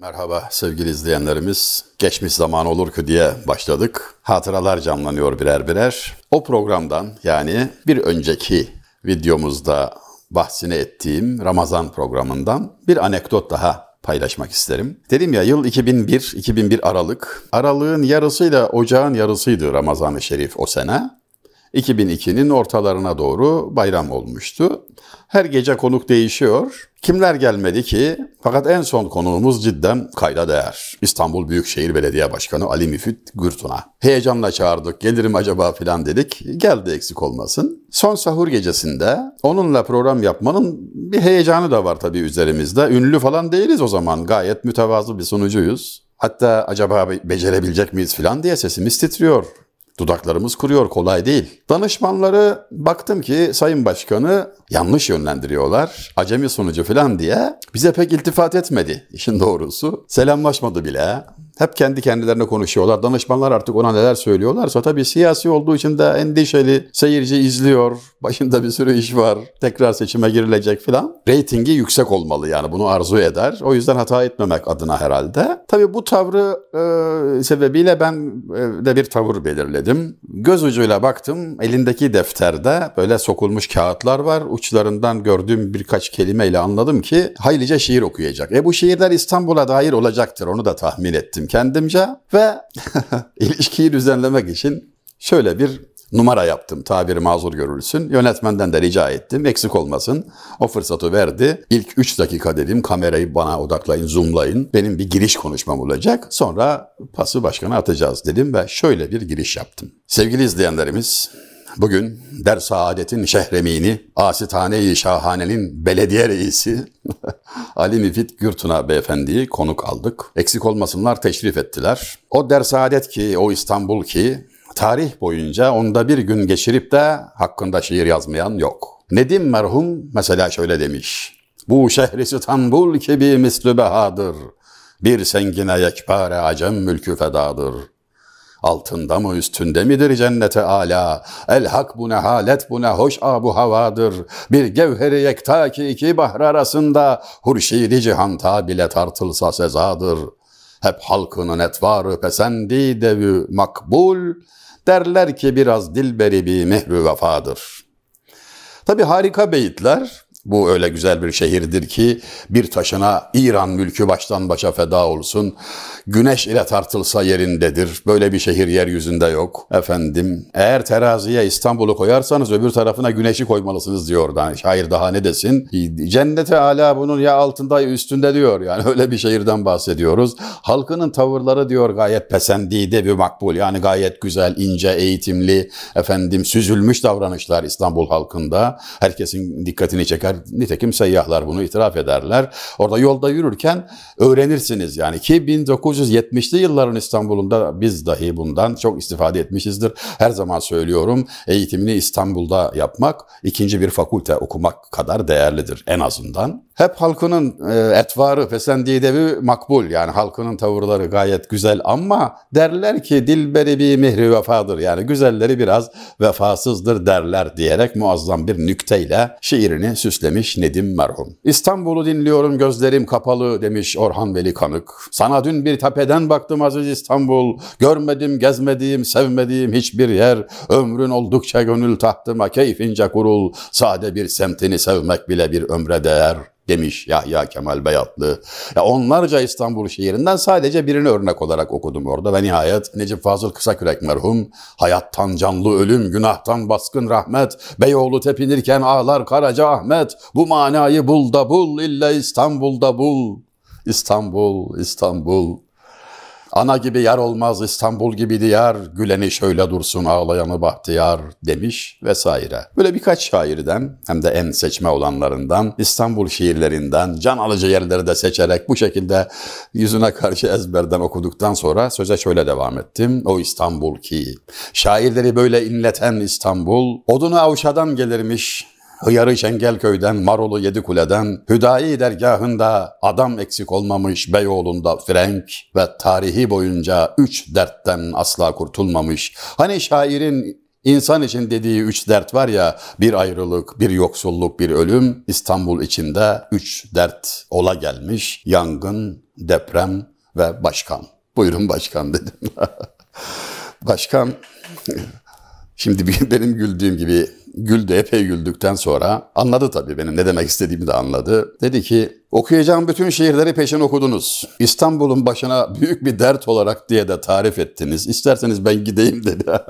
Merhaba sevgili izleyenlerimiz. Geçmiş zaman olur ki diye başladık. Hatıralar canlanıyor birer birer. O programdan yani bir önceki videomuzda bahsini ettiğim Ramazan programından bir anekdot daha paylaşmak isterim. Dedim ya yıl 2001, 2001 Aralık. Aralığın yarısıyla ocağın yarısıydı Ramazan-ı Şerif o sene. 2002'nin ortalarına doğru bayram olmuştu. Her gece konuk değişiyor. Kimler gelmedi ki? Fakat en son konuğumuz cidden kayda değer. İstanbul Büyükşehir Belediye Başkanı Ali Müfit Gürtun'a. Heyecanla çağırdık, gelirim acaba filan dedik. Geldi eksik olmasın. Son sahur gecesinde onunla program yapmanın bir heyecanı da var tabii üzerimizde. Ünlü falan değiliz o zaman. Gayet mütevazı bir sunucuyuz. Hatta acaba becerebilecek miyiz filan diye sesimiz titriyor. Dudaklarımız kuruyor kolay değil. Danışmanları baktım ki Sayın Başkanı yanlış yönlendiriyorlar. Acemi sunucu falan diye bize pek iltifat etmedi işin doğrusu. Selamlaşmadı bile. Hep kendi kendilerine konuşuyorlar. Danışmanlar artık ona neler söylüyorlarsa tabii siyasi olduğu için de endişeli. Seyirci izliyor. Başında bir sürü iş var. Tekrar seçime girilecek filan. Reytingi yüksek olmalı yani bunu arzu eder. O yüzden hata etmemek adına herhalde. Tabii bu tavrı e, sebebiyle ben e, de bir tavır belirledim. Göz ucuyla baktım. Elindeki defterde böyle sokulmuş kağıtlar var. Uçlarından gördüğüm birkaç kelimeyle anladım ki haylice şiir okuyacak. E bu şiirler İstanbul'a dair olacaktır. Onu da tahmin ettim kendimce ve ilişkiyi düzenlemek için şöyle bir numara yaptım tabiri mazur görülsün. Yönetmenden de rica ettim eksik olmasın. O fırsatı verdi. İlk 3 dakika dedim kamerayı bana odaklayın, zoomlayın. Benim bir giriş konuşmam olacak. Sonra pası başkana atacağız dedim ve şöyle bir giriş yaptım. Sevgili izleyenlerimiz Bugün Der Saadet'in şehremini, Asitane-i Şahane'nin belediye reisi Ali Müfit Gürtuna beyefendiyi konuk aldık. Eksik olmasınlar teşrif ettiler. O Der Saadet ki, o İstanbul ki tarih boyunca onda bir gün geçirip de hakkında şiir yazmayan yok. Nedim merhum mesela şöyle demiş. Bu şehri İstanbul ki bir mislü behadır. Bir sengine yekpare acem mülkü fedadır. Altında mı üstünde midir cennete ala? El hak bu ne halet bu ne hoş abu havadır. Bir gevheri yekta ki iki bahr arasında hurşidi cihanta bile tartılsa sezadır. Hep halkının etvarı pesendi devü makbul. Derler ki biraz dilberi bir mehru vefadır. Tabi harika beyitler bu öyle güzel bir şehirdir ki bir taşına İran mülkü baştan başa feda olsun. Güneş ile tartılsa yerindedir. Böyle bir şehir yeryüzünde yok. Efendim eğer teraziye İstanbul'u koyarsanız öbür tarafına güneşi koymalısınız diyor. Yani şair daha ne desin? Cennete ala bunun ya altında ya üstünde diyor. Yani öyle bir şehirden bahsediyoruz. Halkının tavırları diyor gayet pesendide bir makbul. Yani gayet güzel, ince, eğitimli, efendim süzülmüş davranışlar İstanbul halkında. Herkesin dikkatini çeker. Nitekim seyyahlar bunu itiraf ederler. Orada yolda yürürken öğrenirsiniz yani ki 19 1970'li yılların İstanbul'unda biz dahi bundan çok istifade etmişizdir. Her zaman söylüyorum eğitimini İstanbul'da yapmak ikinci bir fakülte okumak kadar değerlidir en azından. Hep halkının e, etvarı, fesendidevi makbul yani halkının tavırları gayet güzel ama derler ki dilberi bir mihri vefadır yani güzelleri biraz vefasızdır derler diyerek muazzam bir nükteyle şiirini süslemiş Nedim merhum. İstanbul'u dinliyorum gözlerim kapalı demiş Orhan Veli Kanık. Sana dün bir tepeden baktım aziz İstanbul. Görmedim, gezmediğim, sevmediğim hiçbir yer. Ömrün oldukça gönül tahtıma keyfince kurul. Sade bir semtini sevmek bile bir ömre değer demiş Yahya Kemal Beyatlı. Ya onlarca İstanbul şiirinden sadece birini örnek olarak okudum orada ve nihayet Necip Fazıl Kısakürek merhum hayattan canlı ölüm, günahtan baskın rahmet, Beyoğlu tepinirken ağlar Karaca Ahmet, bu manayı bul da bul, illa İstanbul'da bul. İstanbul, İstanbul. Ana gibi yer olmaz İstanbul gibi diyar, güleni şöyle dursun ağlayanı bahtiyar demiş vesaire. Böyle birkaç şairden hem de en seçme olanlarından İstanbul şiirlerinden can alıcı yerleri de seçerek bu şekilde yüzüne karşı ezberden okuduktan sonra söze şöyle devam ettim. O İstanbul ki şairleri böyle inleten İstanbul odunu avşadan gelirmiş Hıyarı Şengelköy'den, Marolu Yedikule'den, Hüdayi dergahında adam eksik olmamış Beyoğlu'nda Frenk ve tarihi boyunca üç dertten asla kurtulmamış. Hani şairin İnsan için dediği üç dert var ya, bir ayrılık, bir yoksulluk, bir ölüm. İstanbul içinde üç dert ola gelmiş. Yangın, deprem ve başkan. Buyurun başkan dedim. başkan, şimdi benim güldüğüm gibi güldü, epey güldükten sonra anladı tabii benim ne demek istediğimi de anladı. Dedi ki okuyacağım bütün şiirleri peşin okudunuz. İstanbul'un başına büyük bir dert olarak diye de tarif ettiniz. İsterseniz ben gideyim dedi.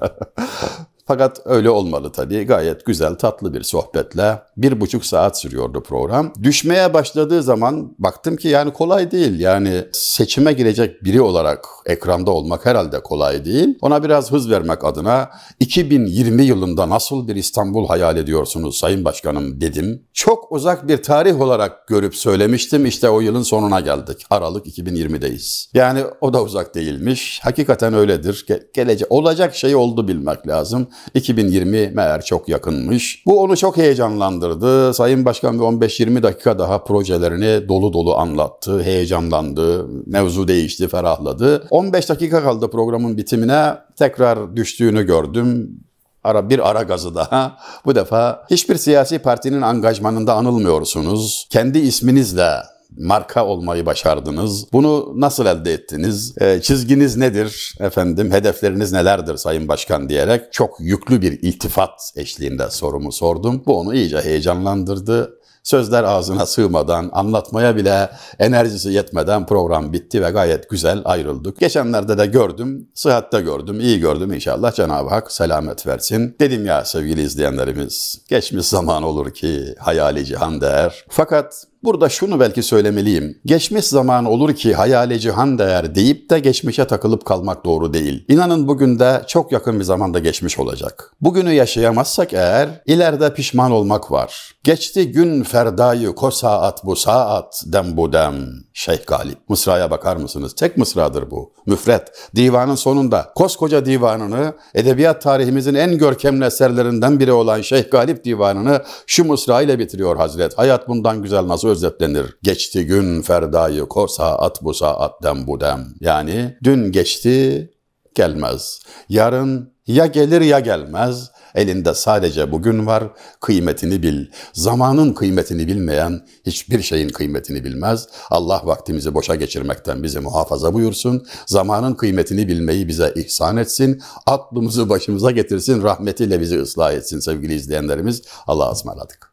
Fakat öyle olmalı tabii. Gayet güzel, tatlı bir sohbetle bir buçuk saat sürüyordu program. Düşmeye başladığı zaman baktım ki yani kolay değil. Yani seçime girecek biri olarak ekranda olmak herhalde kolay değil. Ona biraz hız vermek adına 2020 yılında nasıl bir İstanbul hayal ediyorsunuz Sayın Başkanım dedim. Çok uzak bir tarih olarak görüp söylemiştim. İşte o yılın sonuna geldik. Aralık 2020'deyiz. Yani o da uzak değilmiş. Hakikaten öyledir. Ge- gelecek olacak şey oldu bilmek lazım. 2020 meğer çok yakınmış. Bu onu çok heyecanlandırdı. Sayın Başkan bir 15-20 dakika daha projelerini dolu dolu anlattı. Heyecanlandı. Mevzu değişti, ferahladı. 15 dakika kaldı programın bitimine. Tekrar düştüğünü gördüm ara bir ara gazı daha. Bu defa hiçbir siyasi partinin angajmanında anılmıyorsunuz. Kendi isminizle marka olmayı başardınız. Bunu nasıl elde ettiniz? E, çizginiz nedir efendim? Hedefleriniz nelerdir Sayın Başkan diyerek çok yüklü bir iltifat eşliğinde sorumu sordum. Bu onu iyice heyecanlandırdı. Sözler ağzına sığmadan, anlatmaya bile enerjisi yetmeden program bitti ve gayet güzel ayrıldık. Geçenlerde de gördüm, sıhhatte gördüm, iyi gördüm inşallah Cenab-ı Hak selamet versin. Dedim ya sevgili izleyenlerimiz, geçmiş zaman olur ki hayali cihan değer. Fakat Burada şunu belki söylemeliyim. Geçmiş zaman olur ki hayali cihan değer deyip de geçmişe takılıp kalmak doğru değil. İnanın bugün de çok yakın bir zamanda geçmiş olacak. Bugünü yaşayamazsak eğer ileride pişman olmak var. Geçti gün ferdayı ko saat bu saat dem bu dem. Şeyh Galip. Mısraya bakar mısınız? Tek mısradır bu. Müfret. Divanın sonunda koskoca divanını edebiyat tarihimizin en görkemli eserlerinden biri olan Şeyh Galip divanını şu mısra ile bitiriyor Hazret. Hayat bundan güzel nasıl özetlenir? Geçti gün ferdayı ko saat bu saat dem bu dem. Yani dün geçti gelmez. Yarın ya gelir ya gelmez. Elinde sadece bugün var. Kıymetini bil. Zamanın kıymetini bilmeyen hiçbir şeyin kıymetini bilmez. Allah vaktimizi boşa geçirmekten bizi muhafaza buyursun. Zamanın kıymetini bilmeyi bize ihsan etsin. Aklımızı başımıza getirsin. Rahmetiyle bizi ıslah etsin sevgili izleyenlerimiz. Allah'a ısmarladık.